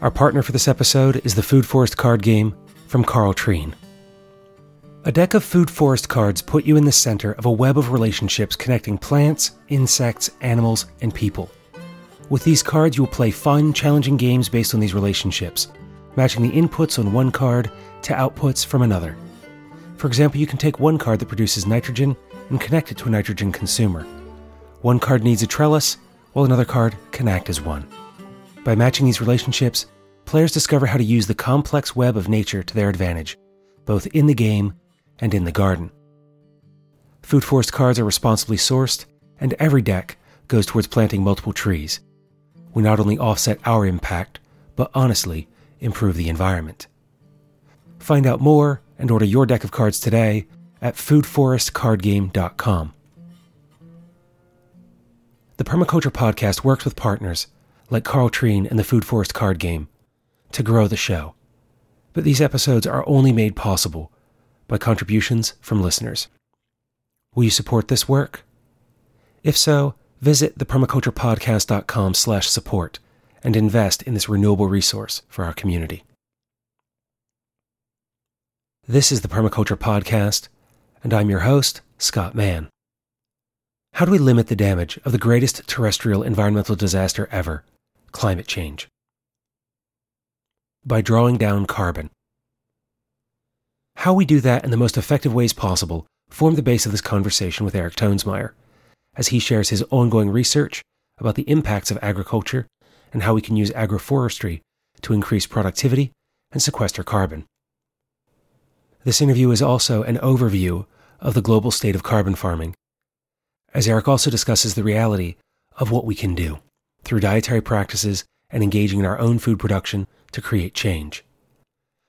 Our partner for this episode is the Food Forest card game from Carl Treen. A deck of Food Forest cards put you in the center of a web of relationships connecting plants, insects, animals, and people. With these cards, you will play fun, challenging games based on these relationships, matching the inputs on one card to outputs from another. For example, you can take one card that produces nitrogen and connect it to a nitrogen consumer. One card needs a trellis, while another card can act as one. By matching these relationships, players discover how to use the complex web of nature to their advantage, both in the game and in the garden. Food Forest cards are responsibly sourced, and every deck goes towards planting multiple trees. We not only offset our impact, but honestly improve the environment. Find out more and order your deck of cards today at foodforestcardgame.com. The Permaculture Podcast works with partners like Carl Treen and the Food Forest Card Game to grow the show. But these episodes are only made possible by contributions from listeners. Will you support this work? If so, visit thepermaculturepodcast.com slash support and invest in this renewable resource for our community. This is the Permaculture Podcast, and I'm your host, Scott Mann. How do we limit the damage of the greatest terrestrial environmental disaster ever, climate change? By drawing down carbon. How we do that in the most effective ways possible form the base of this conversation with Eric Toensmeier, as he shares his ongoing research about the impacts of agriculture and how we can use agroforestry to increase productivity and sequester carbon. This interview is also an overview of the global state of carbon farming, as Eric also discusses the reality of what we can do through dietary practices and engaging in our own food production to create change.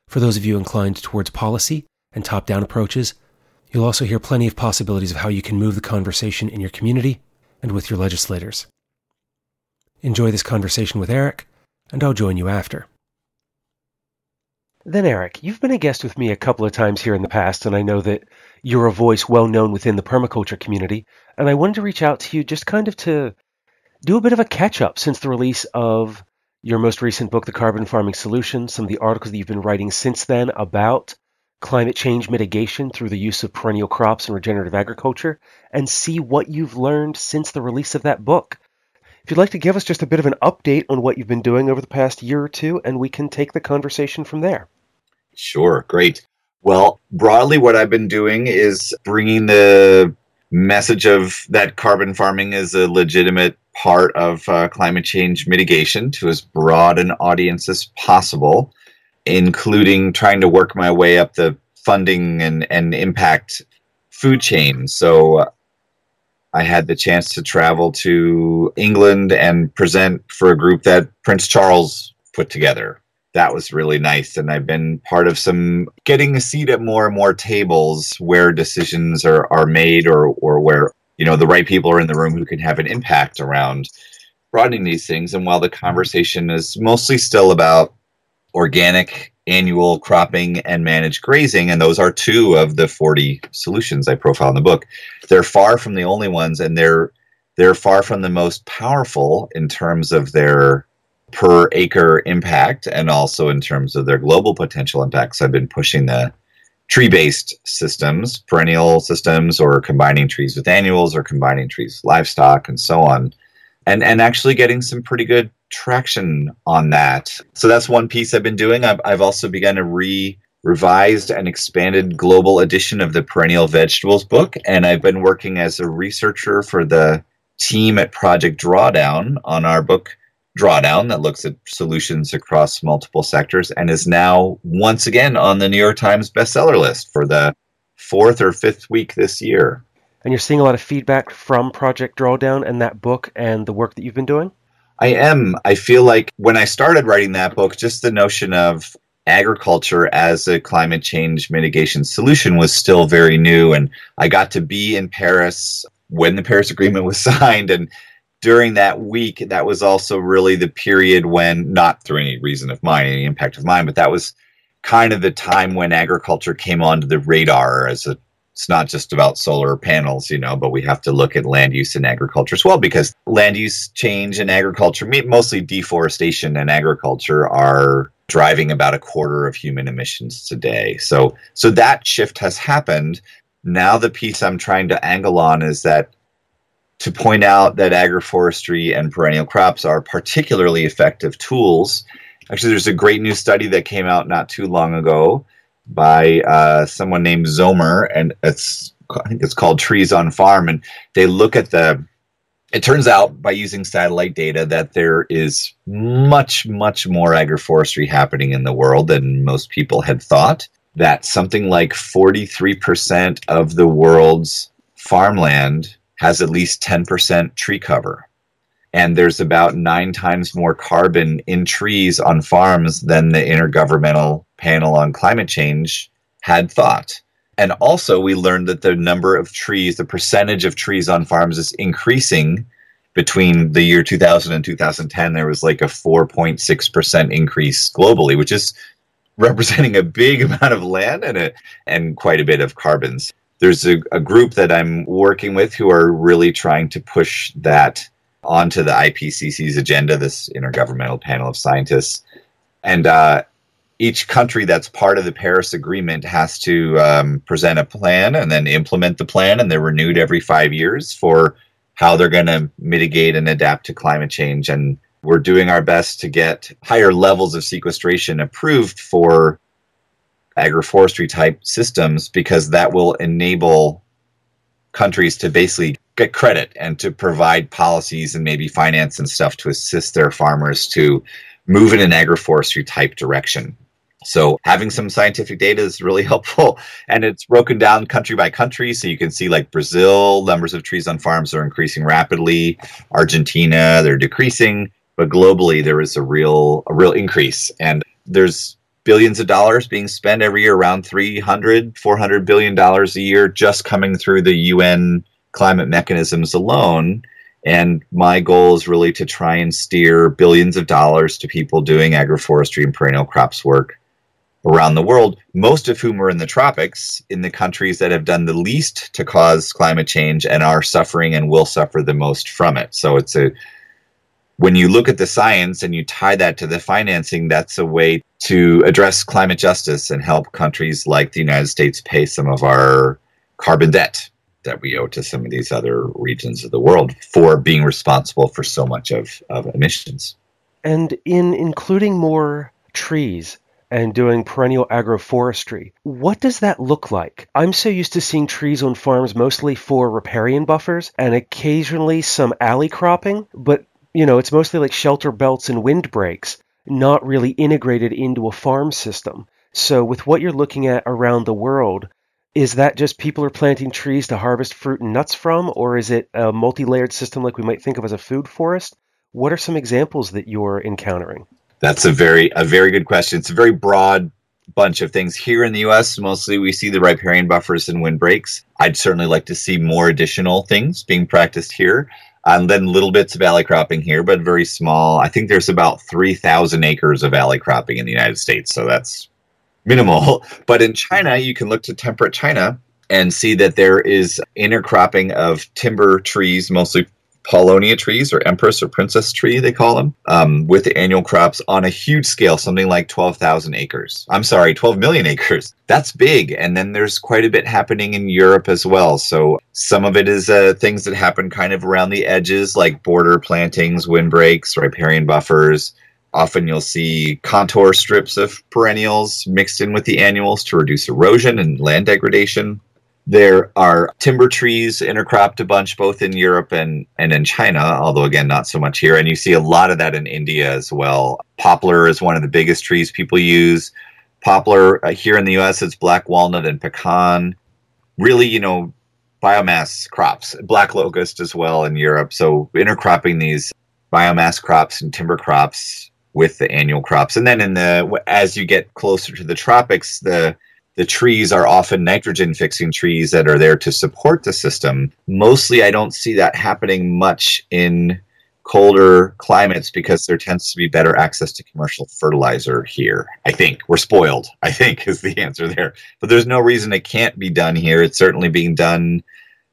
For those of you inclined towards policy and top down approaches, you'll also hear plenty of possibilities of how you can move the conversation in your community and with your legislators. Enjoy this conversation with Eric, and I'll join you after. Then, Eric, you've been a guest with me a couple of times here in the past, and I know that you're a voice well known within the permaculture community. And I wanted to reach out to you just kind of to do a bit of a catch up since the release of your most recent book, The Carbon Farming Solution, some of the articles that you've been writing since then about climate change mitigation through the use of perennial crops and regenerative agriculture, and see what you've learned since the release of that book. If you'd like to give us just a bit of an update on what you've been doing over the past year or two, and we can take the conversation from there. Sure, great. Well, broadly, what I've been doing is bringing the message of that carbon farming is a legitimate part of uh, climate change mitigation to as broad an audience as possible, including trying to work my way up the funding and, and impact food chain. So I had the chance to travel to England and present for a group that Prince Charles put together. That was really nice. And I've been part of some getting a seat at more and more tables where decisions are, are made or, or where, you know, the right people are in the room who can have an impact around broadening these things. And while the conversation is mostly still about organic annual cropping and managed grazing, and those are two of the 40 solutions I profile in the book. They're far from the only ones, and they're they're far from the most powerful in terms of their per acre impact and also in terms of their global potential impacts. I've been pushing the tree-based systems, perennial systems, or combining trees with annuals, or combining trees with livestock, and so on, and and actually getting some pretty good traction on that. So that's one piece I've been doing. I've, I've also begun a re revised and expanded global edition of the perennial vegetables book and i've been working as a researcher for the team at project drawdown on our book drawdown that looks at solutions across multiple sectors and is now once again on the new york times bestseller list for the fourth or fifth week this year and you're seeing a lot of feedback from project drawdown and that book and the work that you've been doing I am. I feel like when I started writing that book, just the notion of agriculture as a climate change mitigation solution was still very new. And I got to be in Paris when the Paris Agreement was signed. And during that week, that was also really the period when, not through any reason of mine, any impact of mine, but that was kind of the time when agriculture came onto the radar as a it's not just about solar panels, you know, but we have to look at land use and agriculture as well because land use change and agriculture, mostly deforestation and agriculture, are driving about a quarter of human emissions today. So, so that shift has happened. Now, the piece I'm trying to angle on is that to point out that agroforestry and perennial crops are particularly effective tools. Actually, there's a great new study that came out not too long ago by uh, someone named Zomer, and it's I think it's called Trees on Farm, and they look at the. It turns out by using satellite data that there is much, much more agroforestry happening in the world than most people had thought. That something like 43% of the world's farmland has at least 10% tree cover. And there's about nine times more carbon in trees on farms than the Intergovernmental Panel on Climate Change had thought. And also, we learned that the number of trees, the percentage of trees on farms is increasing between the year 2000 and 2010. There was like a 4.6% increase globally, which is representing a big amount of land and, a, and quite a bit of carbons there's a, a group that I'm working with who are really trying to push that onto the IPCC's agenda, this intergovernmental panel of scientists. And uh, each country that's part of the Paris Agreement has to um, present a plan and then implement the plan, and they're renewed every five years for how they're going to mitigate and adapt to climate change. And we're doing our best to get higher levels of sequestration approved for agroforestry type systems because that will enable countries to basically get credit and to provide policies and maybe finance and stuff to assist their farmers to move in an agroforestry type direction. So having some scientific data is really helpful and it's broken down country by country. So you can see like Brazil numbers of trees on farms are increasing rapidly, Argentina they're decreasing, but globally there is a real a real increase. And there's billions of dollars being spent every year, around 300, 400 billion dollars a year, just coming through the UN climate mechanisms alone. And my goal is really to try and steer billions of dollars to people doing agroforestry and perennial crops work around the world, most of whom are in the tropics, in the countries that have done the least to cause climate change and are suffering and will suffer the most from it. So it's a when you look at the science and you tie that to the financing, that's a way to address climate justice and help countries like the United States pay some of our carbon debt that we owe to some of these other regions of the world for being responsible for so much of, of emissions. And in including more trees and doing perennial agroforestry, what does that look like? I'm so used to seeing trees on farms mostly for riparian buffers and occasionally some alley cropping, but you know, it's mostly like shelter belts and windbreaks, not really integrated into a farm system. So, with what you're looking at around the world, is that just people are planting trees to harvest fruit and nuts from, or is it a multi layered system like we might think of as a food forest? What are some examples that you're encountering? That's a very a very good question. It's a very broad bunch of things. Here in the US, mostly we see the riparian buffers and windbreaks. I'd certainly like to see more additional things being practiced here. And then little bits of alley cropping here, but very small. I think there's about 3,000 acres of alley cropping in the United States, so that's minimal. But in China, you can look to temperate China and see that there is intercropping of timber trees, mostly Paulownia trees or Empress or Princess tree, they call them, um, with annual crops on a huge scale, something like 12,000 acres. I'm sorry, 12 million acres. That's big. And then there's quite a bit happening in Europe as well. So some of it is uh, things that happen kind of around the edges, like border plantings, windbreaks, riparian buffers. Often you'll see contour strips of perennials mixed in with the annuals to reduce erosion and land degradation. There are timber trees intercropped a bunch both in Europe and, and in China, although again, not so much here. And you see a lot of that in India as well. Poplar is one of the biggest trees people use. Poplar uh, here in the US, it's black walnut and pecan. Really, you know, biomass crops, black locust as well in Europe. So intercropping these biomass crops and timber crops with the annual crops. And then in the as you get closer to the tropics, the the trees are often nitrogen fixing trees that are there to support the system. Mostly, I don't see that happening much in colder climates because there tends to be better access to commercial fertilizer here. I think we're spoiled, I think is the answer there. But there's no reason it can't be done here. It's certainly being done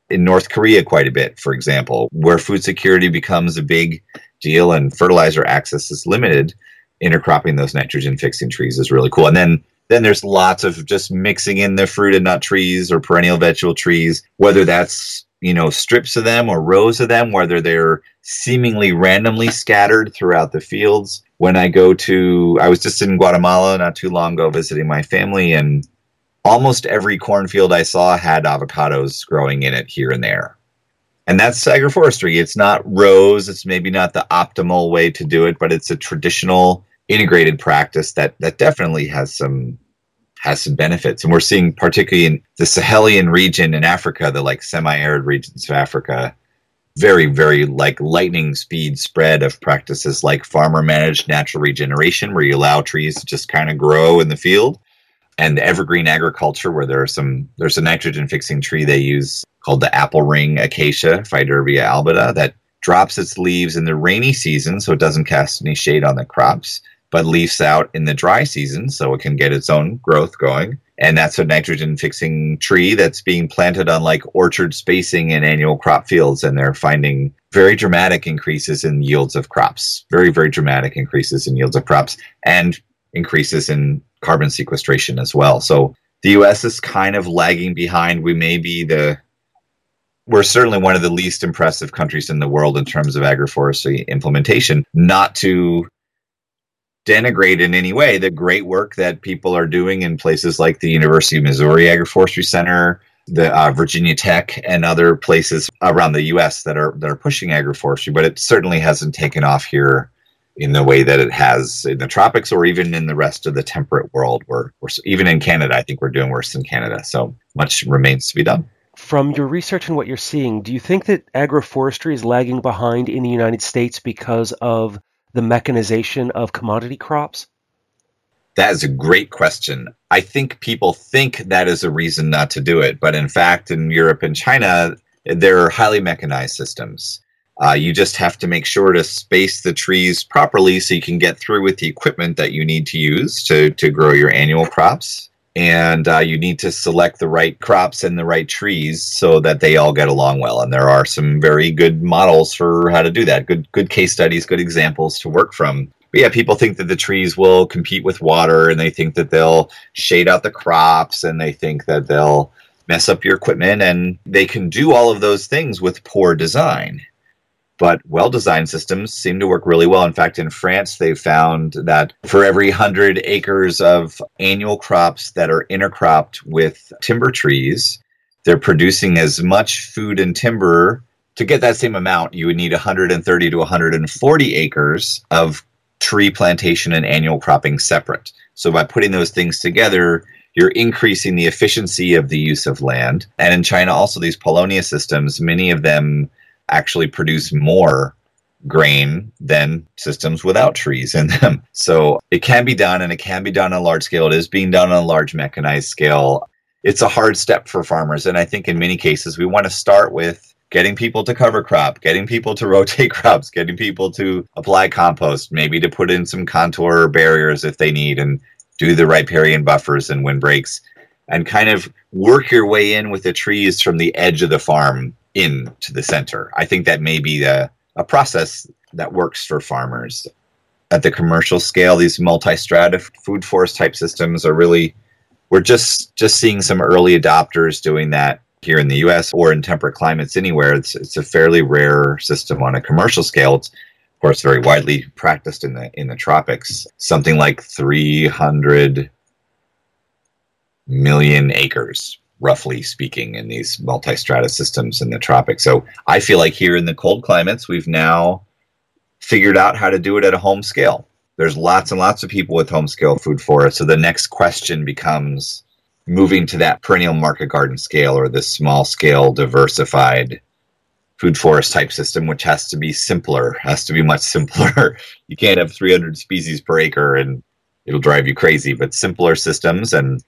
in North Korea quite a bit, for example, where food security becomes a big deal and fertilizer access is limited. Intercropping those nitrogen fixing trees is really cool. And then then there's lots of just mixing in the fruit and nut trees or perennial vegetable trees, whether that's you know strips of them or rows of them, whether they're seemingly randomly scattered throughout the fields. When I go to, I was just in Guatemala not too long ago visiting my family, and almost every cornfield I saw had avocados growing in it here and there. And that's agroforestry. It's not rows. It's maybe not the optimal way to do it, but it's a traditional integrated practice that that definitely has some has some benefits. And we're seeing particularly in the Sahelian region in Africa, the like semi-arid regions of Africa, very, very like lightning speed spread of practices like farmer managed natural regeneration, where you allow trees to just kind of grow in the field and evergreen agriculture where there's some there's a nitrogen fixing tree they use called the apple ring acacia Faidherbia albida that drops its leaves in the rainy season so it doesn't cast any shade on the crops but leaves out in the dry season so it can get its own growth going and that's a nitrogen fixing tree that's being planted on like orchard spacing in annual crop fields and they're finding very dramatic increases in yields of crops very very dramatic increases in yields of crops and increases in carbon sequestration as well. So the US is kind of lagging behind. We may be the we're certainly one of the least impressive countries in the world in terms of agroforestry implementation. Not to denigrate in any way the great work that people are doing in places like the University of Missouri Agroforestry Center, the uh, Virginia Tech, and other places around the U.S. that are that are pushing agroforestry. But it certainly hasn't taken off here in the way that it has in the tropics or even in the rest of the temperate world. We're, we're even in Canada, I think we're doing worse than Canada. So much remains to be done. From your research and what you're seeing, do you think that agroforestry is lagging behind in the United States because of the mechanization of commodity crops? That is a great question. I think people think that is a reason not to do it, but in fact, in Europe and China, there are highly mechanized systems. Uh, you just have to make sure to space the trees properly so you can get through with the equipment that you need to use to, to grow your annual crops. And uh, you need to select the right crops and the right trees so that they all get along well. And there are some very good models for how to do that. Good, good case studies, good examples to work from. But yeah, people think that the trees will compete with water, and they think that they'll shade out the crops, and they think that they'll mess up your equipment, and they can do all of those things with poor design but well designed systems seem to work really well. In fact, in France, they found that for every 100 acres of annual crops that are intercropped with timber trees, they're producing as much food and timber. To get that same amount, you would need 130 to 140 acres of tree plantation and annual cropping separate. So by putting those things together, you're increasing the efficiency of the use of land. And in China, also these Paulownia systems, many of them actually produce more grain than systems without trees in them. So it can be done and it can be done on a large scale. It is being done on a large mechanized scale. It's a hard step for farmers. And I think in many cases, we want to start with getting people to cover crop, getting people to rotate crops, getting people to apply compost, maybe to put in some contour barriers if they need, and do the riparian buffers and windbreaks, and kind of work your way in with the trees from the edge of the farm into the center. I think that may be a, a process that works for farmers. At the commercial scale, these multi-strata food forest type systems are really we're just just seeing some early adopters doing that here in the US or in temperate climates anywhere. It's it's a fairly rare system on a commercial scale. It's of course very widely practiced in the in the tropics. Something like 300 million acres roughly speaking, in these multi-strata systems in the tropics. So I feel like here in the cold climates, we've now figured out how to do it at a home scale. There's lots and lots of people with home scale food forests. So the next question becomes moving to that perennial market garden scale or this small scale diversified food forest type system, which has to be simpler, has to be much simpler. you can't have 300 species per acre and it'll drive you crazy, but simpler systems and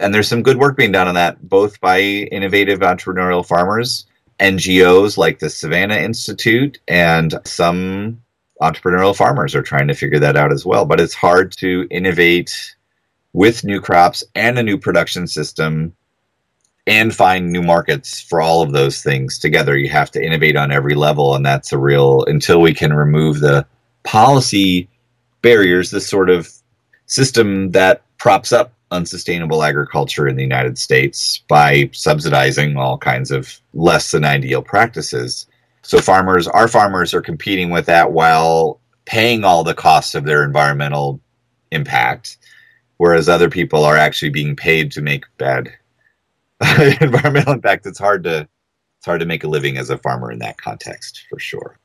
and there's some good work being done on that, both by innovative entrepreneurial farmers, NGOs like the Savanna Institute and some entrepreneurial farmers are trying to figure that out as well. But it's hard to innovate with new crops and a new production system and find new markets for all of those things together. You have to innovate on every level, and that's a real until we can remove the policy barriers, this sort of system that props up unsustainable agriculture in the United States by subsidizing all kinds of less than ideal practices. So farmers, our farmers are competing with that while paying all the costs of their environmental impact, whereas other people are actually being paid to make bad environmental impact. It's hard to it's hard to make a living as a farmer in that context for sure.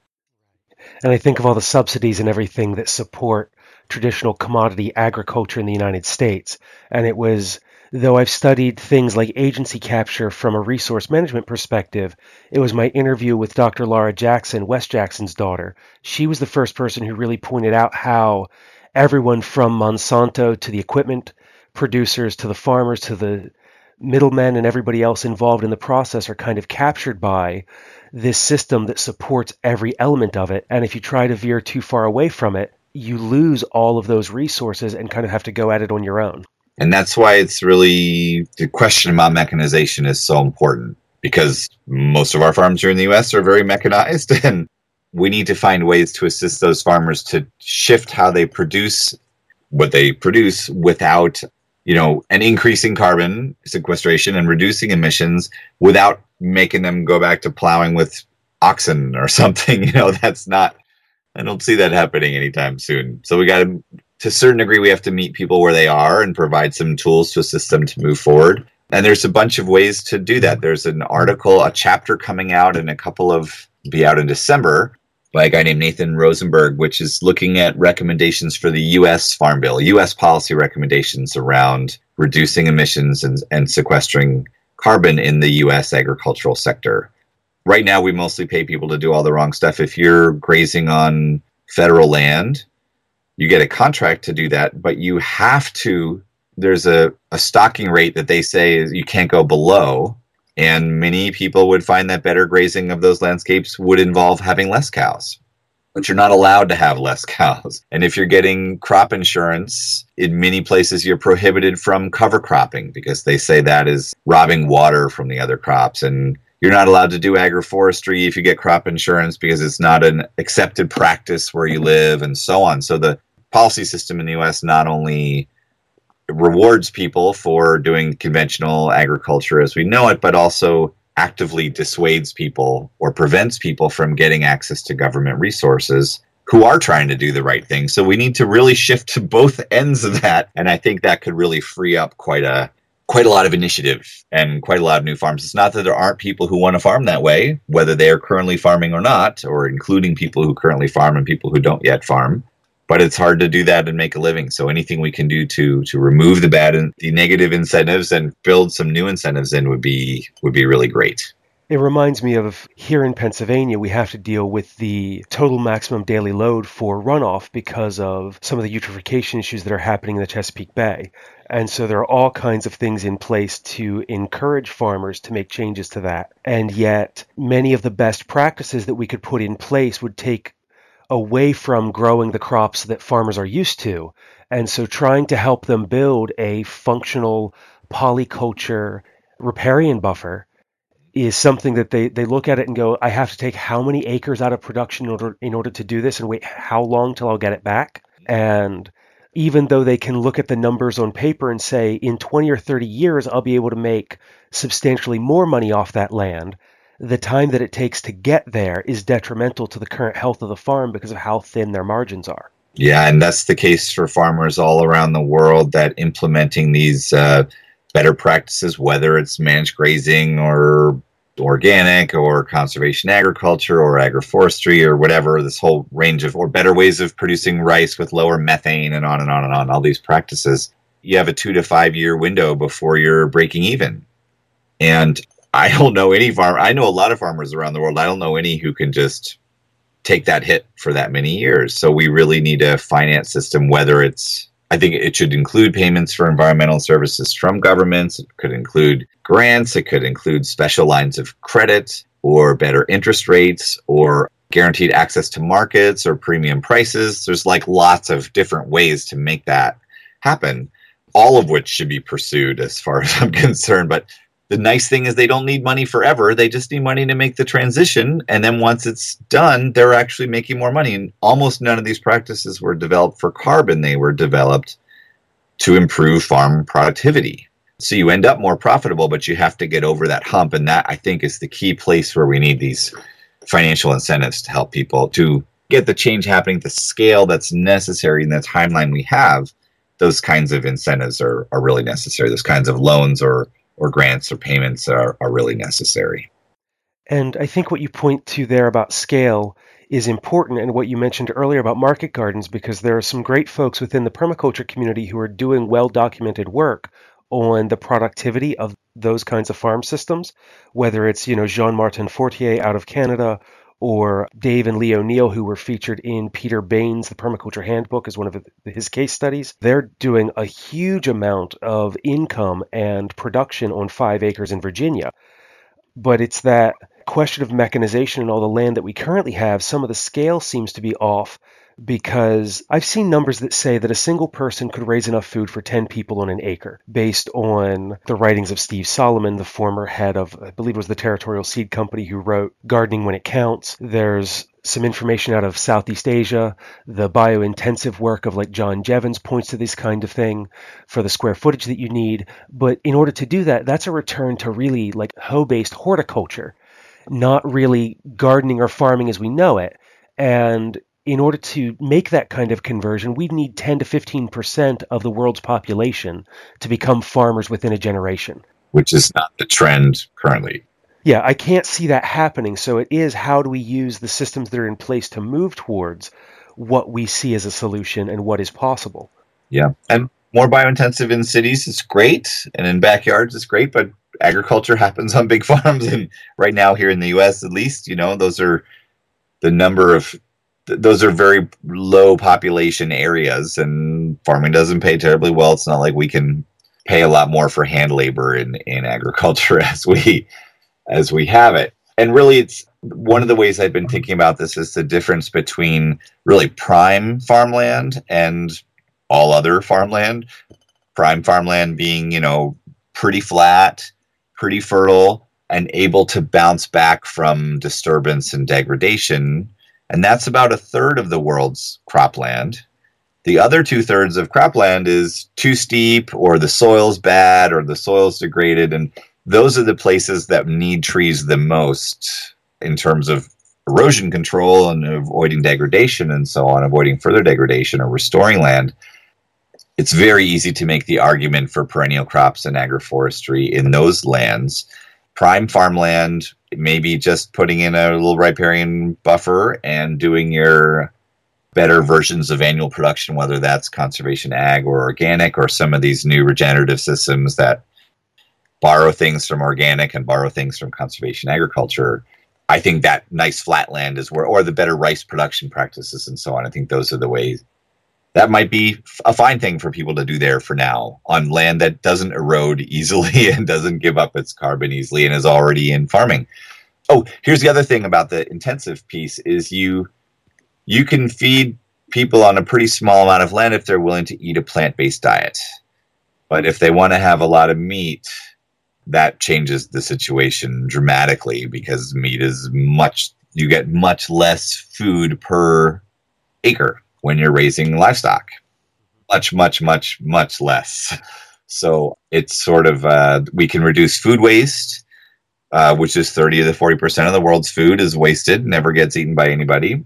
And I think of all the subsidies and everything that support traditional commodity agriculture in the United States. And it was, though I've studied things like agency capture from a resource management perspective, it was my interview with Dr. Laura Jackson, Wes Jackson's daughter. She was the first person who really pointed out how everyone from Monsanto to the equipment producers to the farmers to the middlemen and everybody else involved in the process are kind of captured by this system that supports every element of it. And if you try to veer too far away from it, you lose all of those resources and kind of have to go at it on your own. And that's why it's really the question about mechanization is so important because most of our farms here in the US are very mechanized and we need to find ways to assist those farmers to shift how they produce what they produce without you know an increasing carbon sequestration and reducing emissions without making them go back to plowing with oxen or something you know that's not I don't see that happening anytime soon. So we got to, to a certain degree, we have to meet people where they are and provide some tools to assist them to move forward. And there's a bunch of ways to do that. There's an article, a chapter coming out in a couple of, be out in December by a guy named Nathan Rosenberg, which is looking at recommendations for the U.S. Farm Bill, U.S. policy recommendations around reducing emissions and, and sequestering carbon in the U.S. agricultural sector right now we mostly pay people to do all the wrong stuff. If you're grazing on federal land, you get a contract to do that, but you have to. There's a, a stocking rate that they say you can't go below. And many people would find that better grazing of those landscapes would involve having less cows. But you're not allowed to have less cows. And if you're getting crop insurance, in many places you're prohibited from cover cropping because they say that is robbing water from the other crops. And you're not allowed to do agroforestry if you get crop insurance because it's not an accepted practice where you live and so on. So the policy system in the US not only rewards people for doing conventional agriculture as we know it, but also actively dissuades people or prevents people from getting access to government resources who are trying to do the right thing. So we need to really shift to both ends of that. And I think that could really free up quite a quite a lot of initiative and quite a lot of new farms. It's not that there aren't people who want to farm that way, whether they are currently farming or not, or including people who currently farm and people who don't yet farm. But it's hard to do that and make a living. So anything we can do to to remove the bad and the negative incentives and build some new incentives in would be would be really great. It reminds me of here in Pennsylvania, we have to deal with the total maximum daily load for runoff because of some of the eutrophication issues that are happening in the Chesapeake Bay. And so there are all kinds of things in place to encourage farmers to make changes to that. And yet, many of the best practices that we could put in place would take away from growing the crops that farmers are used to. And so trying to help them build a functional polyculture riparian buffer is something that they, they look at it and go, I have to take how many acres out of production in order in order to do this and wait how long till I'll get it back? And even though they can look at the numbers on paper and say, in 20 or 30 years, I'll be able to make substantially more money off that land, the time that it takes to get there is detrimental to the current health of the farm because of how thin their margins are. Yeah, and that's the case for farmers all around the world that implementing these uh, better practices, whether it's managed grazing or organic or conservation agriculture or agroforestry or whatever, this whole range of, or better ways of producing rice with lower methane and on and on and on, all these practices, you have a two to five year window before you're breaking even. And I don't know any farm, I know a lot of farmers around the world. I don't know any who can just take that hit for that many years. So we really need a finance system, whether it's I think it should include payments for environmental services from governments. It could include grants. It could include special lines of credit. or better interest rates or guaranteed access to markets or premium prices. There's like lots of different ways to make that happen, all of which should be pursued as far as I'm concerned. But the nice thing is they don't need money forever. They just need money to make the transition. And then once it's done, they're actually making more money. And almost none of these practices were developed for carbon, they were developed to improve farm productivity. So you end up more profitable, but you have to get over that hump. And that, I think, is the key place where we need these financial incentives to help people to get the change happening the scale that's necessary in the timeline we have. Those kinds of incentives are, are really necessary. Those kinds of loans or, or grants or payments are, are really necessary. And I think what you point to there about scale is important and what you mentioned earlier about market gardens because there are some great folks within the permaculture community who are doing well documented work on the productivity of those kinds of farm systems, whether it's, you know, Jean Martin Fortier out of Canada or Dave and Lee O'Neill, who were featured in Peter Bane's The Permaculture Handbook as one of his case studies. They're doing a huge amount of income and production on five acres in Virginia. But it's that question of mechanization and all the land that we currently have, some of the scale seems to be off because I've seen numbers that say that a single person could raise enough food for 10 people on an acre based on the writings of Steve Solomon, the former head of, I believe it was the Territorial Seed Company who wrote Gardening When It Counts. There's some information out of Southeast Asia. The biointensive work of like John Jeavons points to this kind of thing for the square footage that you need. But in order to do that, that's a return to really like hoe based horticulture, not really gardening or farming as we know it. And in order to make that kind of conversion, we'd need 10 to 15% of the world's population to become farmers within a generation. Which is not the trend currently. Yeah, I can't see that happening. So it is how do we use the systems that are in place to move towards what we see as a solution and what is possible. Yeah. And more biointensive in cities is great and in backyards is great, but agriculture happens on big farms and right now here in the US at least, you know, those are the number of th- those are very low population areas, and farming doesn't pay terribly well. It's not like we can pay a lot more for hand labor in, in agriculture as we as we have it. And really, it's one of the ways I've been thinking about this is the difference between really prime farmland and all other farmland. Prime farmland being, you know, pretty flat, pretty fertile, and able to bounce back from disturbance and degradation and that's about a third of the world's cropland. The other two thirds of cropland is too steep, or the soil's bad, or the soil's degraded, and those are the places that need trees the most in terms of erosion control and avoiding degradation and so on, avoiding further degradation or restoring land. It's very easy to make the argument for perennial crops and agroforestry in those lands. Prime farmland maybe just putting in a little riparian buffer and doing your better versions of annual production, whether that's conservation ag or organic or some of these new regenerative systems that borrow things from organic and borrow things from conservation agriculture. I think that nice flat land is where, or the better rice production practices and so on. I think those are the ways that might be a fine thing for people to do there for now on land that doesn't erode easily and doesn't give up its carbon easily and is already in farming. Oh, here's the other thing about the intensive piece is you you can feed people on a pretty small amount of land if they're willing to eat a plant-based diet. But if they want to have a lot of meat, that changes the situation dramatically because meat is much you get much less food per acre when you're raising livestock. Much, much, much, much less. So it's sort of uh, we can reduce food waste, uh, which is 30 to 40 percent of the world's food is wasted, never gets eaten by anybody.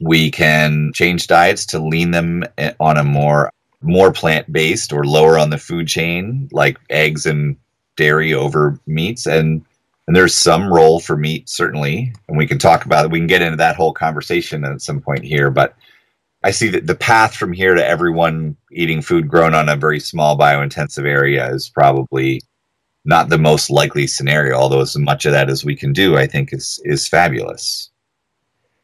We can change diets to lean them eh, on a more more plant based or lower on the food chain, like eggs and dairy over meats, and and there's some role for meat certainly, and we can talk about it. We can get into that whole conversation at some point here, but I see that the path from here to everyone eating food grown on a very small biointensive area is probably not the most likely scenario. Although as much of that as we can do, I think is is fabulous.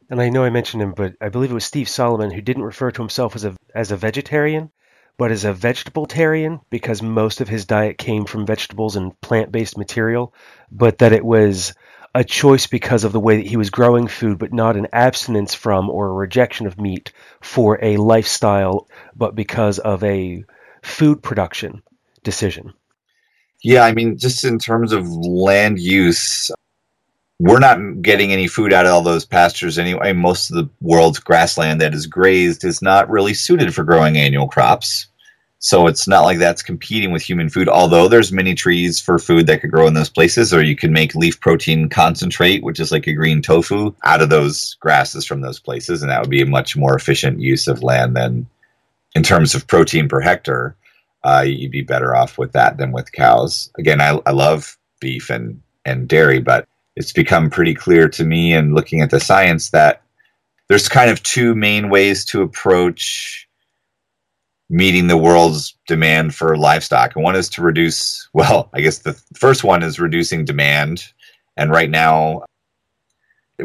And I know I mentioned him, but I believe it was Steve Solomon who didn't refer to himself as a as a vegetarian, but as a vegetabilitarian because most of his diet came from vegetables and plant based material, but that it was a choice because of the way that he was growing food, but not an abstinence from or a rejection of meat for a lifestyle, but because of a food production decision. Yeah, I mean, just in terms of land use, we're not getting any food out of all those pastures anyway. Most of the world's grassland that is grazed is not really suited for growing annual crops. So it's not like that's competing with human food, although there's many trees for food that could grow in those places, or you can make leaf protein concentrate, which is like a green tofu, out of those grasses from those places. And that would be a much more efficient use of land than in terms of protein per hectare. Uh, you'd be better off with that than with cows. Again, I, I love beef and, and dairy, but it's become pretty clear to me and looking at the science that there's kind of two main ways to approach meeting the world's demand for livestock. And one is to reduce, well, I guess the first one is reducing demand. And right now,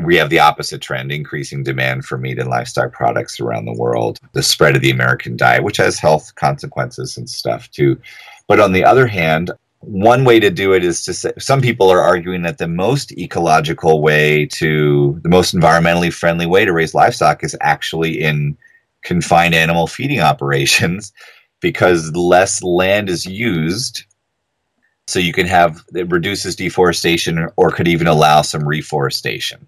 we have the opposite trend increasing demand for meat and livestock products around the world, the spread of the American diet, which has health consequences and stuff too. But on the other hand, one way to do it is to say some people are arguing that the most ecological way to the most environmentally friendly way to raise livestock is actually in confined animal feeding operations because less land is used. So you can have it reduces deforestation or could even allow some reforestation.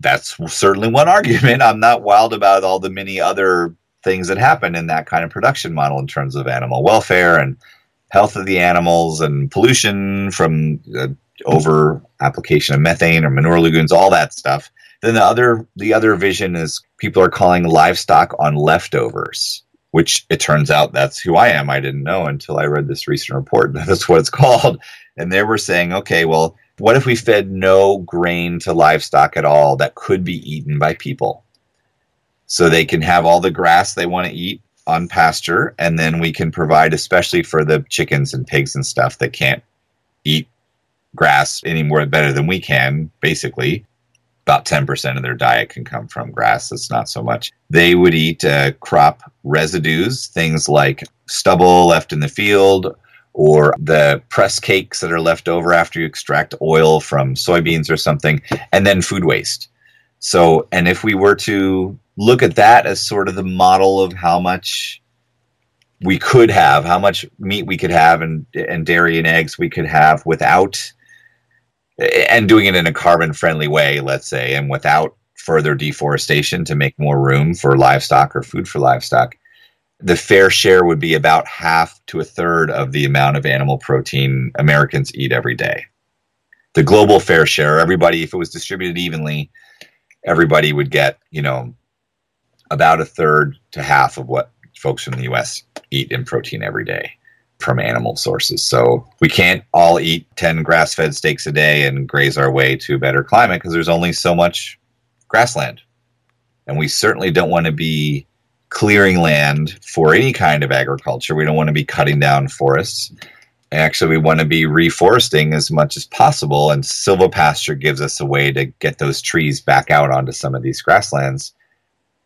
That's certainly one argument. I'm not wild about all the many other things that happen in that kind of production model in terms of animal welfare and health of the animals and pollution from uh, over application of methane or manure lagoons, all that stuff. Then the other the other vision is people are calling livestock on leftovers, which it turns out that's who I am. I didn't know until I read this recent report. That's what it's called. And they were saying, okay, well, what if we fed no grain to livestock at all that could be eaten by people? So they can have all the grass they want to eat on pasture, and then we can provide, especially for the chickens and pigs and stuff that can't eat grass any more better than we can, basically. About 10% of their diet can come from grass. That's not so much. They would eat uh, crop residues, things like stubble left in the field or the press cakes that are left over after you extract oil from soybeans or something, and then food waste. So, and if we were to look at that as sort of the model of how much we could have, how much meat we could have, and and dairy and eggs we could have without, and doing it in a carbon friendly way, let's say, and without further deforestation to make more room for livestock or food for livestock. The fair share would be about half to a third of the amount of animal protein Americans eat every day. The global fair share, everybody, if it was distributed evenly, everybody would get, you know, about a third to half of what folks in the US eat in protein every day from animal sources. So we can't all eat 10 grass fed steaks a day and graze our way to a better climate because there's only so much grassland. And we certainly don't want to be clearing land for any kind of agriculture. We don't want to be cutting down forests. Actually, we want to be reforesting as much as possible. And silvopasture gives us a way to get those trees back out onto some of these grasslands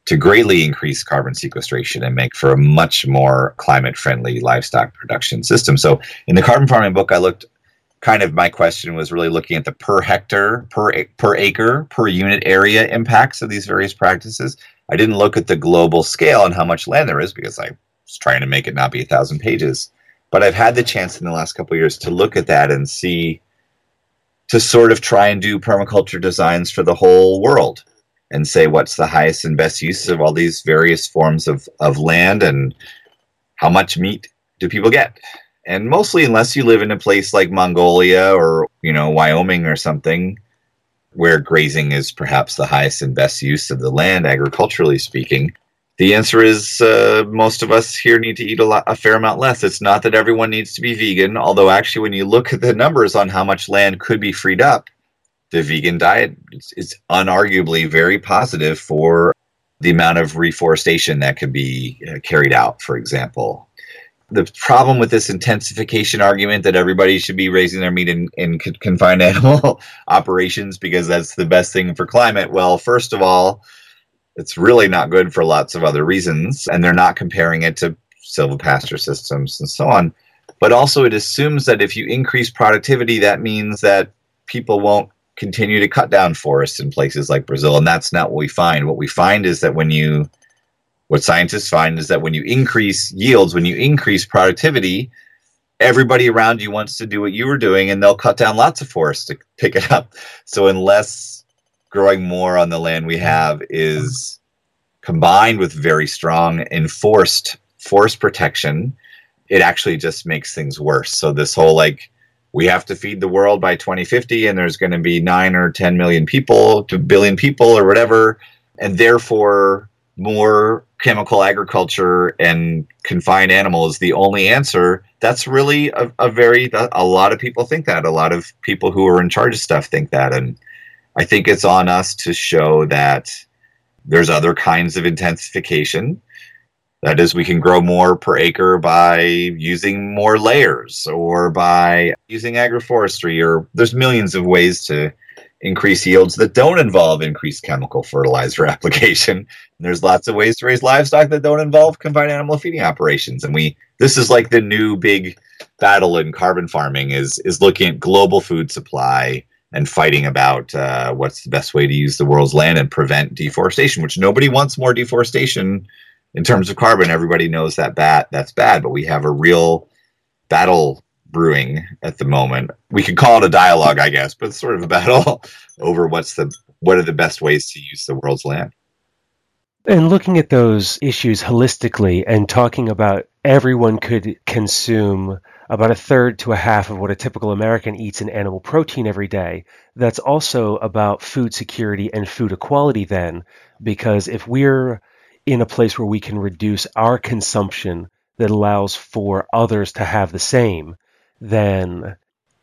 to greatly increase carbon sequestration and make for a much more climate friendly livestock production system. So, in the carbon farming book, I looked kind of my question was really looking at the per hectare, per, per acre, per unit area impacts of these various practices. I didn't look at the global scale and how much land there is because I was trying to make it not be a thousand pages. But I've had the chance in the last couple years to look at that and see, to sort of try and do permaculture designs for the whole world and say what's the highest and best use of all these various forms of, of land and how much meat do people get and mostly unless you live in a place like mongolia or you know wyoming or something where grazing is perhaps the highest and best use of the land agriculturally speaking the answer is uh, most of us here need to eat a, lot, a fair amount less. It's not that everyone needs to be vegan, although actually, when you look at the numbers on how much land could be freed up, the vegan diet is unarguably very positive for the amount of reforestation that can be uh, carried out, for example. The problem with this intensification argument that everybody should be raising their meat in, in confined animal operations because that's the best thing for climate. Well, first of all, it's really not good for lots of other reasons, and they're not comparing it to silvopasture systems and so on. But also, it assumes that if you increase productivity, that means that people won't continue to cut down forests in places like Brazil, and that's not what we find. What we find is that when you, what scientists find is that when you increase yields, when you increase productivity, everybody around you wants to do what you were doing, and they'll cut down lots of forests to pick it up. So unless growing more on the land we have is combined with very strong enforced forest protection, it actually just makes things worse. So this whole like we have to feed the world by 2050 and there's going to be 9 or 10 million people to billion people or whatever and therefore more chemical agriculture and confined animals. The only answer that's really a, a very a lot of people think that. A lot of people who are in charge of stuff think that and i think it's on us to show that there's other kinds of intensification that is, we can grow more per acre by using more layers or by using agroforestry, or there's millions of ways to increase yields that don't involve increased chemical fertilizer application. And there's lots of ways to raise livestock that don't involve confined animal feeding operations. And we this is like the new big battle in carbon farming is is looking at global food supply and fighting about uh, what's the best way to use the world's land and prevent deforestation, which nobody wants more deforestation in terms of carbon, everybody knows that bat that's bad, but we have a real battle brewing at the moment. We could call it a dialogue, I guess, but it's sort of a battle over what's the what are the best ways to use the world's land. And looking at those issues holistically and talking about everyone could consume about a third to a half of what a typical American eats in animal protein every day. That's also about food security and food equality, then, because if we're in a place where we can reduce our consumption that allows for others to have the same, then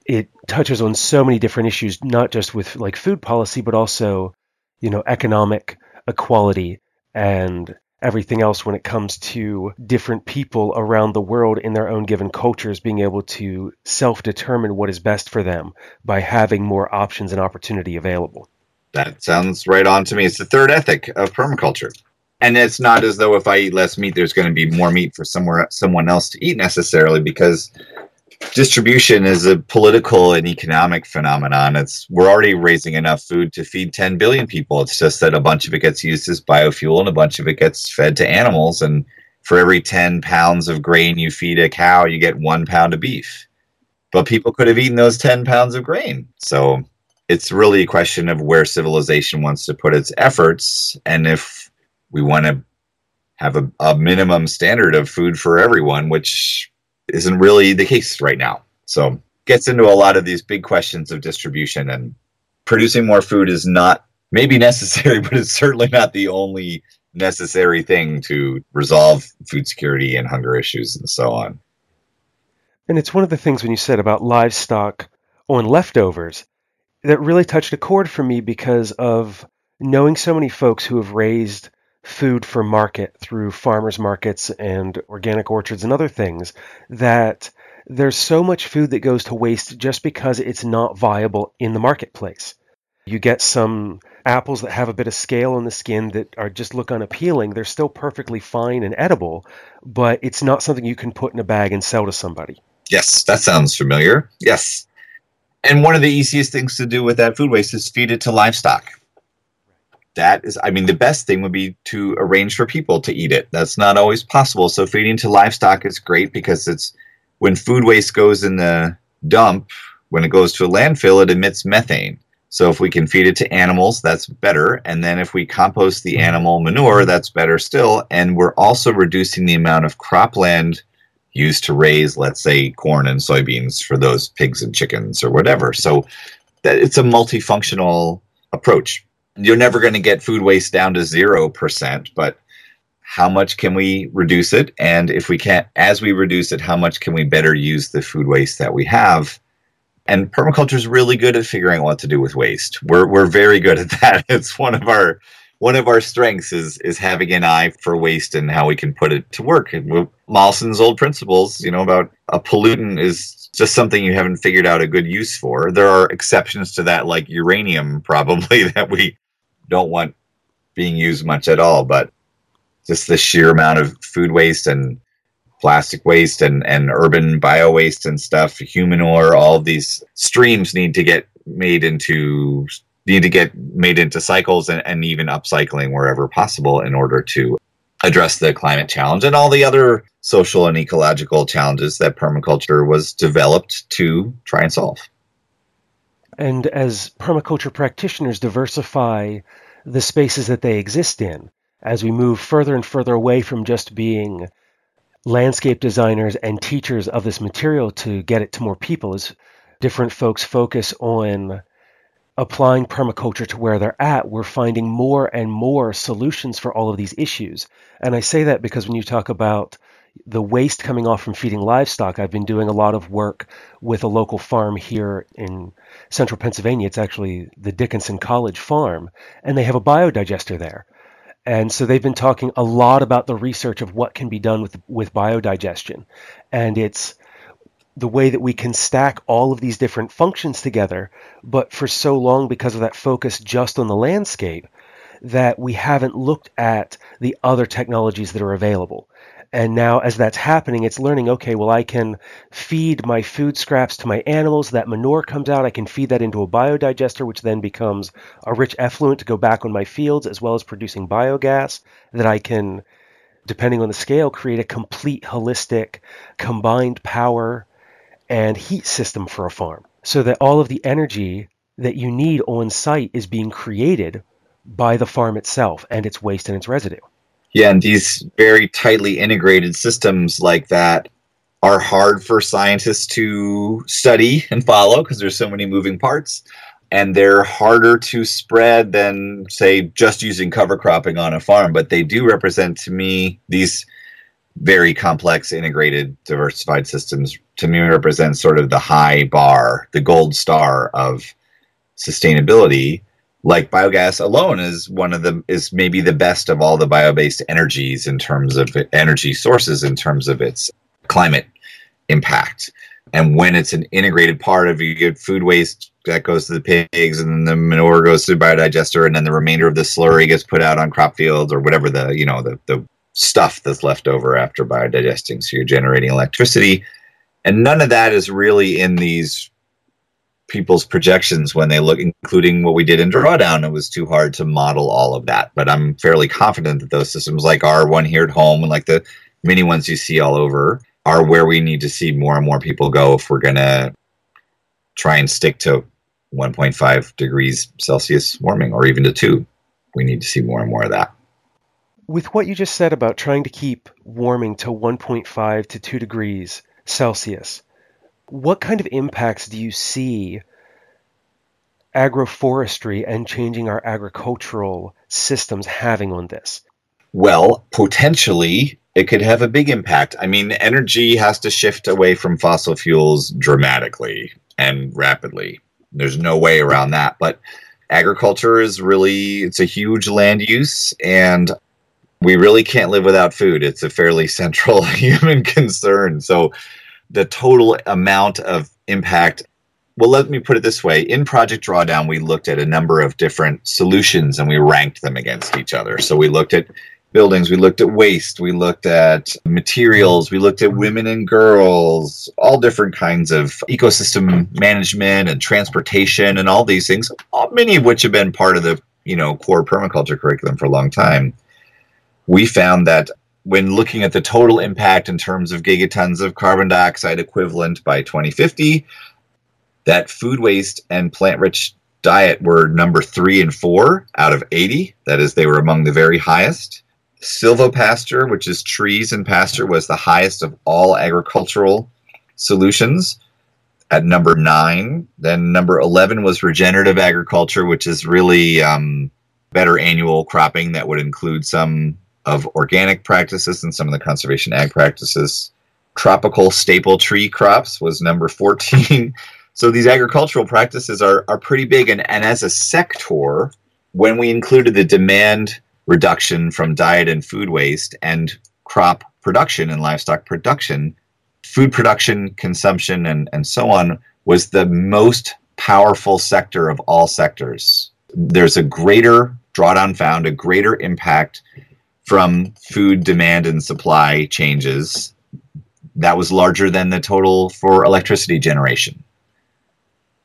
it touches on so many different issues, not just with like food policy, but also, you know, economic equality and everything else when it comes to different people around the world in their own given cultures being able to self determine what is best for them by having more options and opportunity available. That sounds right on to me. It's the third ethic of permaculture and it's not as though if I eat less meat, there's going to be more meat for somewhere someone else to eat necessarily, because distribution is a political and economic phenomenon. It's we're already raising enough food to feed 10 billion people. It's just that a bunch of it gets used as biofuel and a bunch of it gets fed to animals. And for every 10 pounds of grain you feed a cow, you get one pound of beef. But people could have eaten those 10 pounds of grain. So it's really a question of where civilization wants to put its efforts and if we want to have a, a minimum standard of food for everyone, which isn't really the case right now. So gets into a lot of these big questions of distribution and producing more food is not maybe necessary, but it's certainly not the only necessary thing to resolve food security and hunger issues and so on. And it's one of the things when you said about livestock on leftovers that really touched a chord for me because of knowing so many folks who have raised food for market through farmers markets and organic orchards and other things that there's so much food that goes to waste just because it's not viable in the marketplace. You get some apples that have a bit of scale on the skin that are just look unappealing. They're still perfectly fine and edible, but it's not something you can put in a bag and sell to somebody. Yes, that sounds familiar. Yes. And one of the easiest things to do with that food waste is feed it to livestock that is, I mean, the best thing would be to arrange for people to eat it. That's not always possible. So feeding to livestock is great because it's when food waste goes in the dump, when it goes to a landfill, it emits methane. So if we can feed it to animals, that's better. And then if we compost the mm-hmm. animal manure, that's better still. And we're also reducing the amount of cropland used to raise, let's say, corn and soybeans for those pigs and chickens or whatever. So that it's a multifunctional approach you're never going to get food waste down to 0%, but how much can we reduce it? And if we can't, as we reduce it, how much can we better use the food waste that we have? And permaculture is really good at figuring out what to do with waste. We're, we're very good at that. It's one of our one of our strengths is is having an eye for waste and how we can put it to work. Mollison's old principles, you know, about a pollutant is just something you haven't figured out a good use for. There are exceptions to that, like uranium, probably that we don't want being used much at all. But just the sheer amount of food waste and plastic waste and, and urban bio waste and stuff, humanure, all these streams need to get made into need to get made into cycles and, and even upcycling wherever possible in order to address the climate challenge and all the other social and ecological challenges that permaculture was developed to try and solve. And as permaculture practitioners diversify the spaces that they exist in, as we move further and further away from just being landscape designers and teachers of this material to get it to more people, as different folks focus on applying permaculture to where they're at, we're finding more and more solutions for all of these issues. And I say that because when you talk about the waste coming off from feeding livestock, I've been doing a lot of work with a local farm here in central Pennsylvania. It's actually the Dickinson College Farm, and they have a biodigester there. And so they've been talking a lot about the research of what can be done with with biodigestion. And it's the way that we can stack all of these different functions together, but for so long because of that focus just on the landscape that we haven't looked at the other technologies that are available. And now, as that's happening, it's learning okay, well, I can feed my food scraps to my animals. That manure comes out. I can feed that into a biodigester, which then becomes a rich effluent to go back on my fields, as well as producing biogas that I can, depending on the scale, create a complete, holistic, combined power and heat system for a farm so that all of the energy that you need on site is being created by the farm itself and its waste and its residue. Yeah, and these very tightly integrated systems like that are hard for scientists to study and follow because there's so many moving parts. And they're harder to spread than say just using cover cropping on a farm. But they do represent to me these very complex integrated diversified systems to me represent sort of the high bar the gold star of sustainability like biogas alone is one of the is maybe the best of all the bio-based energies in terms of energy sources in terms of its climate impact. And when it's an integrated part of you get food waste that goes to the pigs and then the manure goes to the biodigester and then the remainder of the slurry gets put out on crop fields or whatever the you know the, the stuff that's left over after biodigesting so you're generating electricity. And none of that is really in these people's projections when they look, including what we did in Drawdown. It was too hard to model all of that, but I'm fairly confident that those systems, like our one here at home and like the many ones you see all over, are where we need to see more and more people go if we're going to try and stick to 1.5 degrees Celsius warming or even to 2. We need to see more and more of that. With what you just said about trying to keep warming to 1.5 to 2 degrees Celsius, what kind of impacts do you see agroforestry and changing our agricultural systems having on this? Well, potentially it could have a big impact. I mean, energy has to shift away from fossil fuels dramatically and rapidly. There's no way around that, but agriculture is really it's a huge land use and we really can't live without food. It's a fairly central human concern. So the total amount of impact. Well let me put it this way. In project drawdown we looked at a number of different solutions and we ranked them against each other. So we looked at buildings we looked at waste we looked at materials we looked at women and girls all different kinds of ecosystem management and transportation and all these things many of which have been part of the you know core permaculture curriculum for a long time. We found that when looking at the total impact in terms of gigatons of carbon dioxide equivalent by 2050, that food waste and plant rich diet were number three and four out of 80. That is, they were among the very highest. Silvopasture, which is trees and pasture, was the highest of all agricultural solutions at number nine. Then number 11 was regenerative agriculture, which is really um, better annual cropping that would include some of organic practices and some of the conservation ag practices. Tropical staple tree crops was number 14. so these agricultural practices are, are pretty big. And, and as a sector, when we included the demand reduction from diet and food waste and crop production and livestock production, food production, consumption, and, and so on was the most powerful sector of all sectors. There's a greater drawdown found, a greater impact from food demand and supply changes that was larger than the total for electricity generation.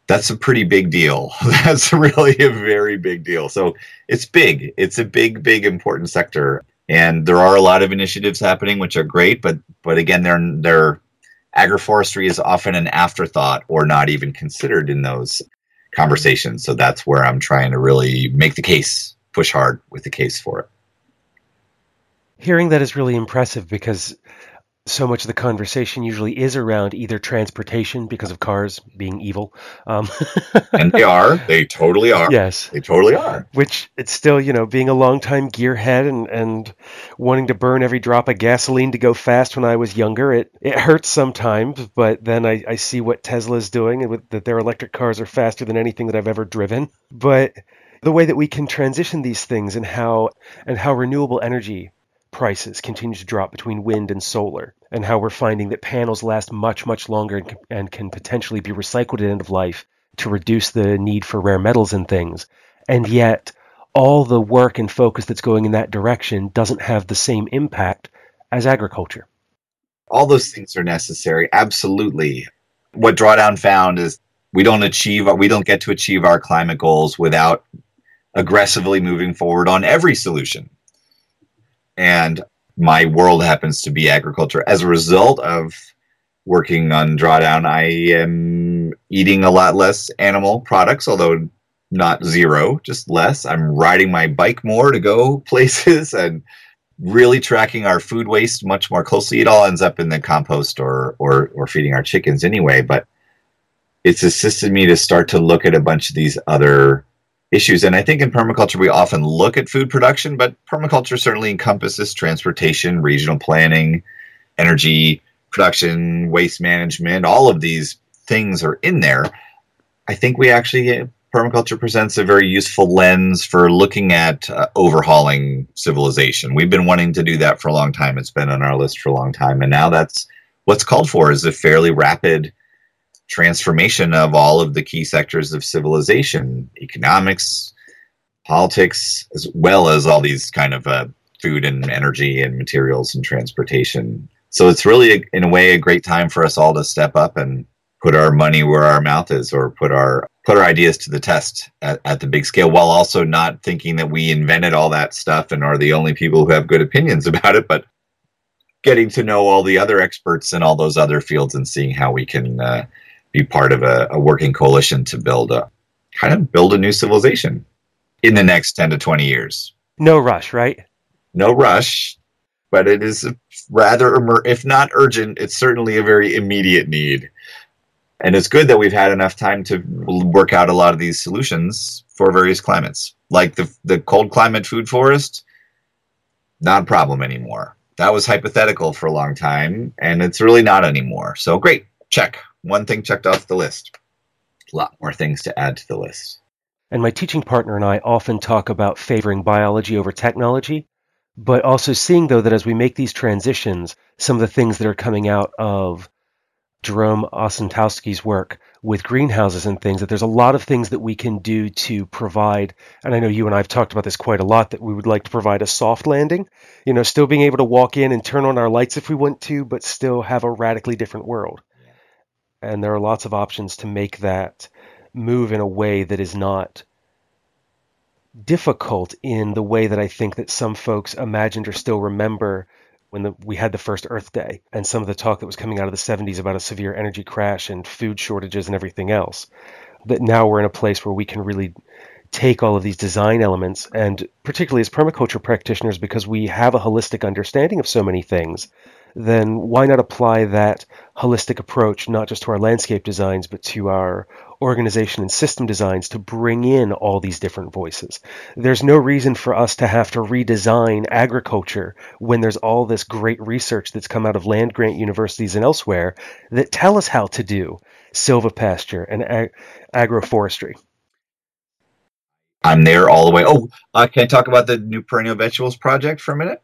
that's a pretty big deal. That's really a very big deal. So it's big. It's a big, big, important sector, and there are a lot of initiatives happening, which are great. But but again, they're they're agroforestry is often an afterthought or not even considered in those conversations. So that's where I'm trying to really make the case, push hard with the case for it. Hearing that is really impressive because so much of the conversation usually is around either transportation because of cars being evil. Um, and they are. They totally are. Yes. They totally are. Which it's still, you know, being a longtime gearhead and, and wanting to burn every drop of gasoline to go fast when I was younger, it, it hurts sometimes, but then I, I see what Tesla is doing and with, that their electric cars are faster than anything that I've ever driven. But the way that we can transition these things and how and how renewable energy prices continue to drop between wind and solar, and how we're finding that panels last much, much longer and, can potentially be recycled at end of life to reduce the need for rare metals and things. And yet, all the work and focus that's going in that direction doesn't have the same impact as agriculture. All those things are necessary, absolutely. What Drawdown found is we don't achieve we don't get to achieve our climate goals without aggressively moving forward on every solution and my world happens to be agriculture. As a result of working on drawdown, I am eating a lot less animal products, although not zero, just less. I'm riding my bike more to go places and really tracking our food waste much more closely. It all ends up in the compost or or or feeding our chickens anyway, but it's assisted me to start to look at a bunch of these other issues. And I think in permaculture, we often look at food production, but permaculture certainly encompasses transportation, regional planning, energy production, waste management. All of these things are in there. I think we actually, permaculture presents a very useful lens for looking at uh, overhauling civilization. We've been wanting to do that for a long time. It's been on our list for a long time. And now that's what's called for is a fairly rapid transformation of all of the key sectors of civilization economics politics as well as all these kind of uh, food and energy and materials and transportation. So it's really in a way a great time for us all to step up and put our money where our mouth is or put our put our ideas to the test at, at the big scale while also not thinking that we invented all that stuff and are the only people who have good opinions about it but getting to know all the other experts in all those other fields and seeing how we can uh, be part of a, a working coalition to build a kind of build a new civilization in the next 10 to 20 years. No rush, right? No rush, but it is rather, if not urgent, it's certainly a very immediate need. And it's good that we've had enough time to work out a lot of these solutions for various climates. Like the, the cold climate food forest, not a problem anymore. That was hypothetical for a long time, and it's really not anymore. So great, check one thing checked off the list. A lot more things to add to the list. And my teaching partner and I often talk about favoring biology over technology, but also seeing, though, that as we make these transitions, some of the things that are coming out of Jerome Osentowski's work with greenhouses and things, that there's a lot of things that we can do to provide, and I know you and I have talked about this quite a lot, that we would like to provide a soft landing, you know, still being able to walk in and turn on our lights if we want to, but still have a radically different world and there are lots of options to make that move in a way that is not difficult in the way that I think that some folks imagined or still remember when the, we had the first Earth Day and some of the talk that was coming out of the 70s about a severe energy crash and food shortages and everything else. That now we're in a place where we can really take all of these design elements and particularly as permaculture practitioners because we have a holistic understanding of so many things then why not apply that holistic approach not just to our landscape designs, but to our organization and system designs to bring in all these different voices? There's no reason for us to have to redesign agriculture when there's all this great research that's come out of land grant universities and elsewhere that tell us how to do silvopasture and ag- agroforestry. I'm there all the way. Oh, uh, can I talk about the new perennial vegetables project for a minute?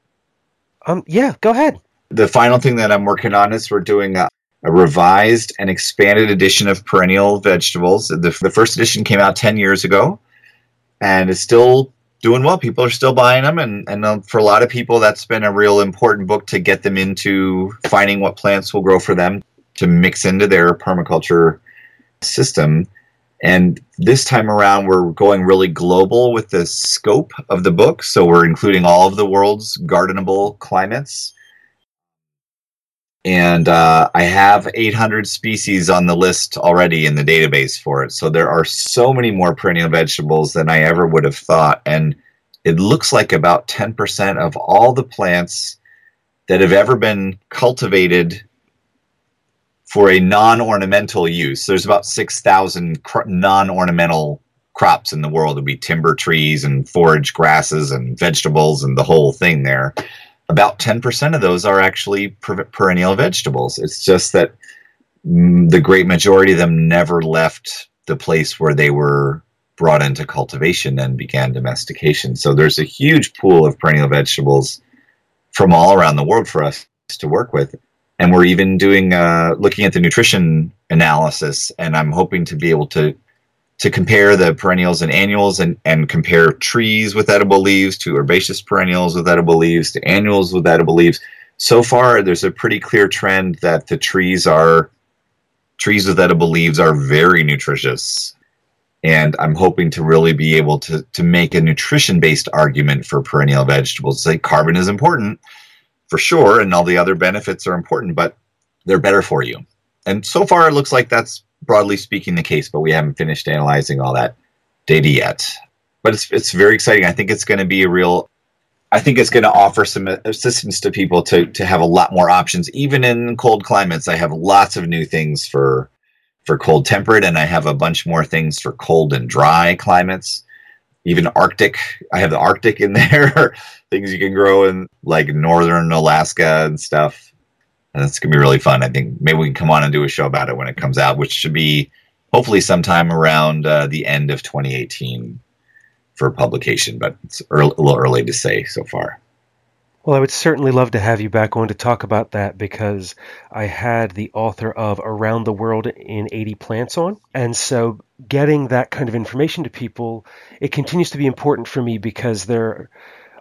Um, yeah, go ahead the final thing that I'm working on is we're doing a, a revised and expanded edition of perennial vegetables. The, the first edition came out 10 years ago and it's still doing well. People are still buying them. And, and um, for a lot of people, that's been a real important book to get them into finding what plants will grow for them to mix into their permaculture system. And this time around, we're going really global with the scope of the book. So we're including all of the world's gardenable climates. And uh, I have 800 species on the list already in the database for it. So there are so many more perennial vegetables than I ever would have thought. And it looks like about 10% of all the plants that have ever been cultivated for a non-ornamental use. There's about 6,000 cr- non-ornamental crops in the world. It'd be timber trees and forage grasses and vegetables and the whole thing there. About 10% of those are actually per- perennial vegetables. It's just that mm, the great majority of them never left the place where they were brought into cultivation and began domestication. So there's a huge pool of perennial vegetables from all around the world for us to work with and we're even doing uh, looking at the nutrition analysis and i'm hoping to be able to to compare the perennials and annuals and, and compare trees with edible leaves to herbaceous perennials with edible leaves to annuals with edible leaves. So far there's a pretty clear trend that the trees are trees with edible leaves are very nutritious. And i'm hoping to really be able to to make a nutrition based argument for perennial vegetables. Say carbon is important for sure, and all the other benefits are important, but they're better for you. And so far, it looks like that's broadly speaking the case, but we haven't finished analyzing all that data yet. But it's it's very exciting. I think it's going to be a real. I think it's going to offer some assistance to people to to have a lot more options, even in cold climates. I have lots of new things for for cold temperate, and I have a bunch more things for cold and dry climates even Arctic. I have the Arctic in there, things you can grow in like northern Alaska and stuff. And it's gonna be really fun. I think maybe we can come on and do a show about it when it comes out, which should be hopefully sometime around uh, the end of 2018 for publication. But it's early, a little early to say so far. Well, I would certainly love to have you back on to talk about that because I had the author of Around the World in 80 Plants on. And so getting that kind of information to people, it continues to be important for me because there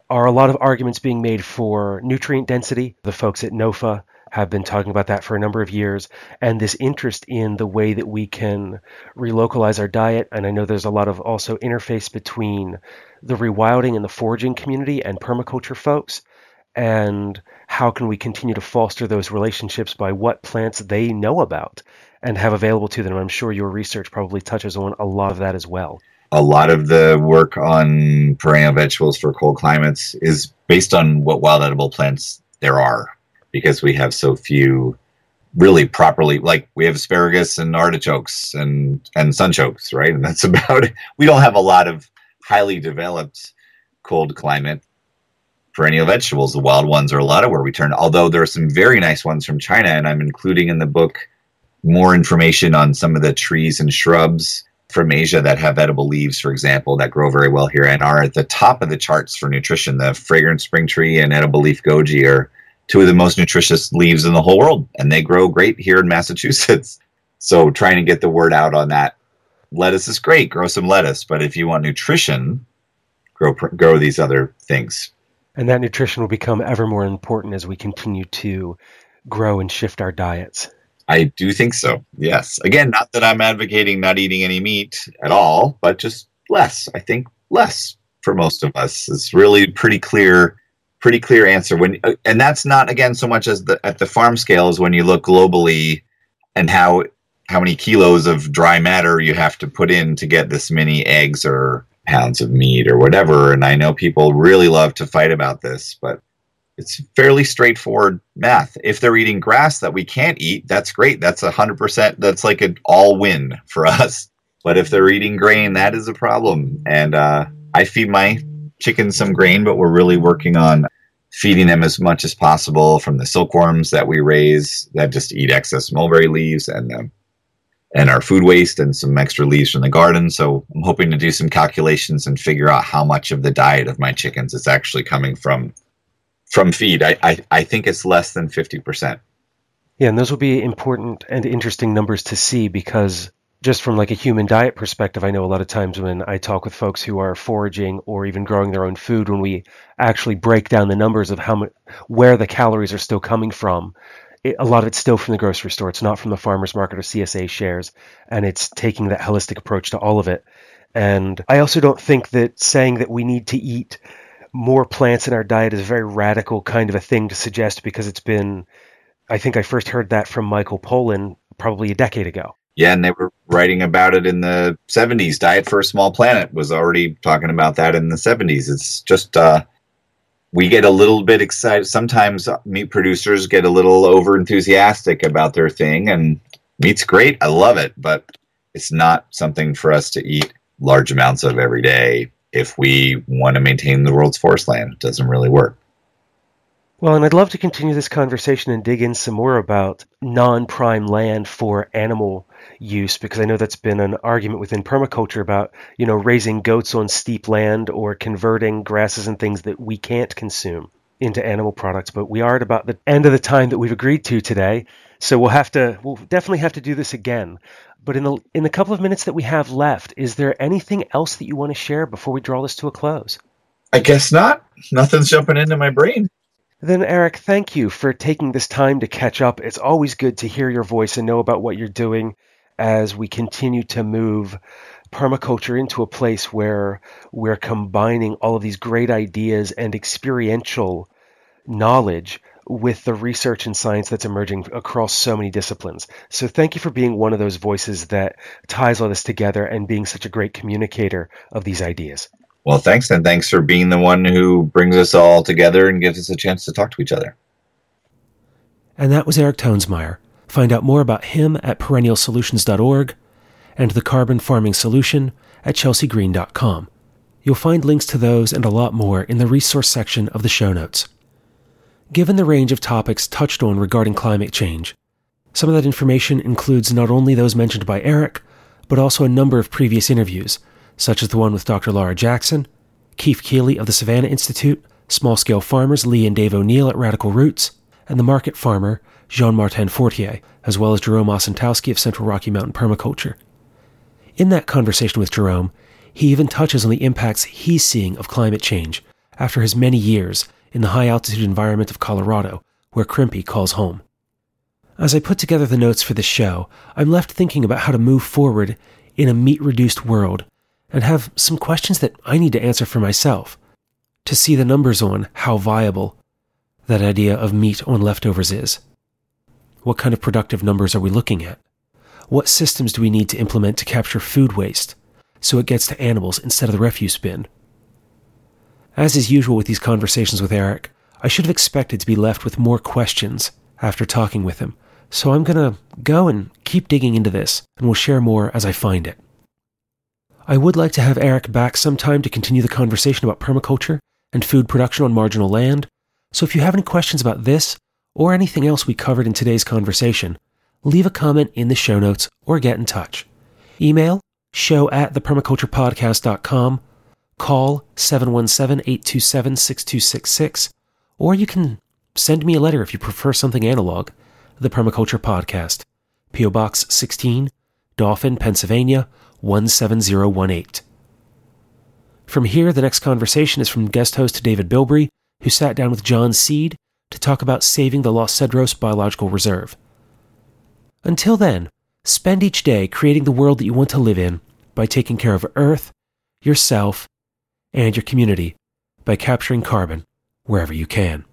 are a lot of arguments being made for nutrient density. The folks at NOFA have been talking about that for a number of years, and this interest in the way that we can relocalize our diet. And I know there's a lot of also interface between the rewilding and the foraging community and permaculture folks and how can we continue to foster those relationships by what plants they know about and have available to them. And I'm sure your research probably touches on a lot of that as well. A lot of the work on perennial vegetables for cold climates is based on what wild edible plants there are because we have so few really properly like we have asparagus and artichokes and and sunchokes right and that's about it we don't have a lot of highly developed cold climate perennial vegetables. The wild ones are a lot of where we turn. Although there are some very nice ones from China, and I'm including in the book more information on some of the trees and shrubs from Asia that have edible leaves, for example, that grow very well here and are at the top of the charts for nutrition. The fragrant spring tree and edible leaf goji are two of the most nutritious leaves in the whole world, and they grow great here in Massachusetts. So trying to get the word out on that. Lettuce is great, grow some lettuce, but if you want nutrition, grow grow these other things. And that nutrition will become ever more important as we continue to grow and shift our diets. I do think so. Yes. Again, not that I'm advocating not eating any meat at all, but just less. I think less for most of us. It's really pretty clear pretty clear answer when and that's not again so much as the at the farm scale as when you look globally and how how many kilos of dry matter you have to put in to get this many eggs or pounds of meat or whatever. And I know people really love to fight about this, but it's fairly straightforward math. If they're eating grass that we can't eat, that's great. That's a hundred percent. That's like an all win for us. But if they're eating grain, that is a problem. And uh, I feed my chickens some grain, but we're really working on feeding them as much as possible from the silkworms that we raise that just eat excess mulberry leaves and um, and our food waste and some extra leaves from the garden. So I'm hoping to do some calculations and figure out how much of the diet of my chickens is actually coming from from feed. I, I, I think it's less than 50%. Yeah, and those will be important and interesting numbers to see because just from like a human diet perspective, I know a lot of times when I talk with folks who are foraging or even growing their own food, when we actually break down the numbers of how much, where the calories are still coming from, it, a lot of it's still from the grocery store. It's not from the farmer's market or CSA shares. And it's taking that holistic approach to all of it. And I also don't think that saying that we need to eat more plants in our diet is a very radical kind of a thing to suggest because it's been, I think I first heard that from Michael Pollan probably a decade ago. Yeah, and they were writing about it in the 70s. Diet for a Small Planet was already talking about that in the 70s. It's just, uh, we get a little bit excited. Sometimes meat producers get a little over enthusiastic about their thing, and meat's great. I love it, but it's not something for us to eat large amounts of every day if we want to maintain the world's forest land. It doesn't really work. Well, and I'd love to continue this conversation and dig in some more about non prime land for animal use because I know that's been an argument within permaculture about, you know, raising goats on steep land or converting grasses and things that we can't consume into animal products. But we are at about the end of the time that we've agreed to today. So we'll have to, we'll definitely have to do this again. But in the in the couple of minutes that we have left, is there anything else that you want to share before we draw this to a close? I guess not. Nothing's jumping into my brain. Then, Eric, thank you for taking this time to catch up. It's always good to hear your voice and know about what you're doing as we continue to move permaculture into a place where we're combining all of these great ideas and experiential knowledge with the research and science that's emerging across so many disciplines. So thank you for being one of those voices that ties all this together and being such a great communicator of these ideas. Well, thanks, and thanks for being the one who brings us all together and gives us a chance to talk to each other. And that was Eric Toensmeier. Find out more about him at perennialsolutions.org and the carbon farming solution at chelseagreen.com. You'll find links to those and a lot more in the resource section of the show notes. Given the range of topics touched on regarding climate change, some of that information includes not only those mentioned by Eric, but also a number of previous interviews, such as the one with Dr. Laura Jackson, Keefe Keeley of the Savanna Institute, small scale farmers Lee and Dave O'Neill at Radical Roots, and the market farmer Jean Martin Fortier, as well as Jerome Osentowski of Central Rocky Mountain Permaculture. In that conversation with Jerome, he even touches on the impacts he's seeing of climate change after his many years in the high altitude environment of Colorado, where Crimpy calls home. As I put together the notes for this show, I'm left thinking about how to move forward in a meat reduced world and have some questions that I need to answer for myself to see the numbers on how viable that idea of meat on leftovers is. What kind of productive numbers are we looking at? What systems do we need to implement to capture food waste so it gets to animals instead of the refuse bin? As is usual with these conversations with Eric, I should have expected to be left with more questions after talking with him, so I'm going to go and keep digging into this, and we'll share more as I find it. I would like to have Eric back sometime to continue the conversation about permaculture and food production on marginal land, so if you have any questions about this or anything else we covered in today's conversation, leave a comment in the show notes or get in touch. Email show at thepermaculturepodcast.com call 717-827-6266, or you can send me a letter if you prefer something analog. The Permaculture Podcast, P.O. Box 16, Dauphin, Pennsylvania 17018. From here, the next conversation is from guest host David Bilbrey, who sat down with John Seed to talk about saving the Los Cedros Biological Reserve. Until then, spend each day creating the world that you want to live in by taking care of Earth, yourself, and your community by capturing carbon wherever you can.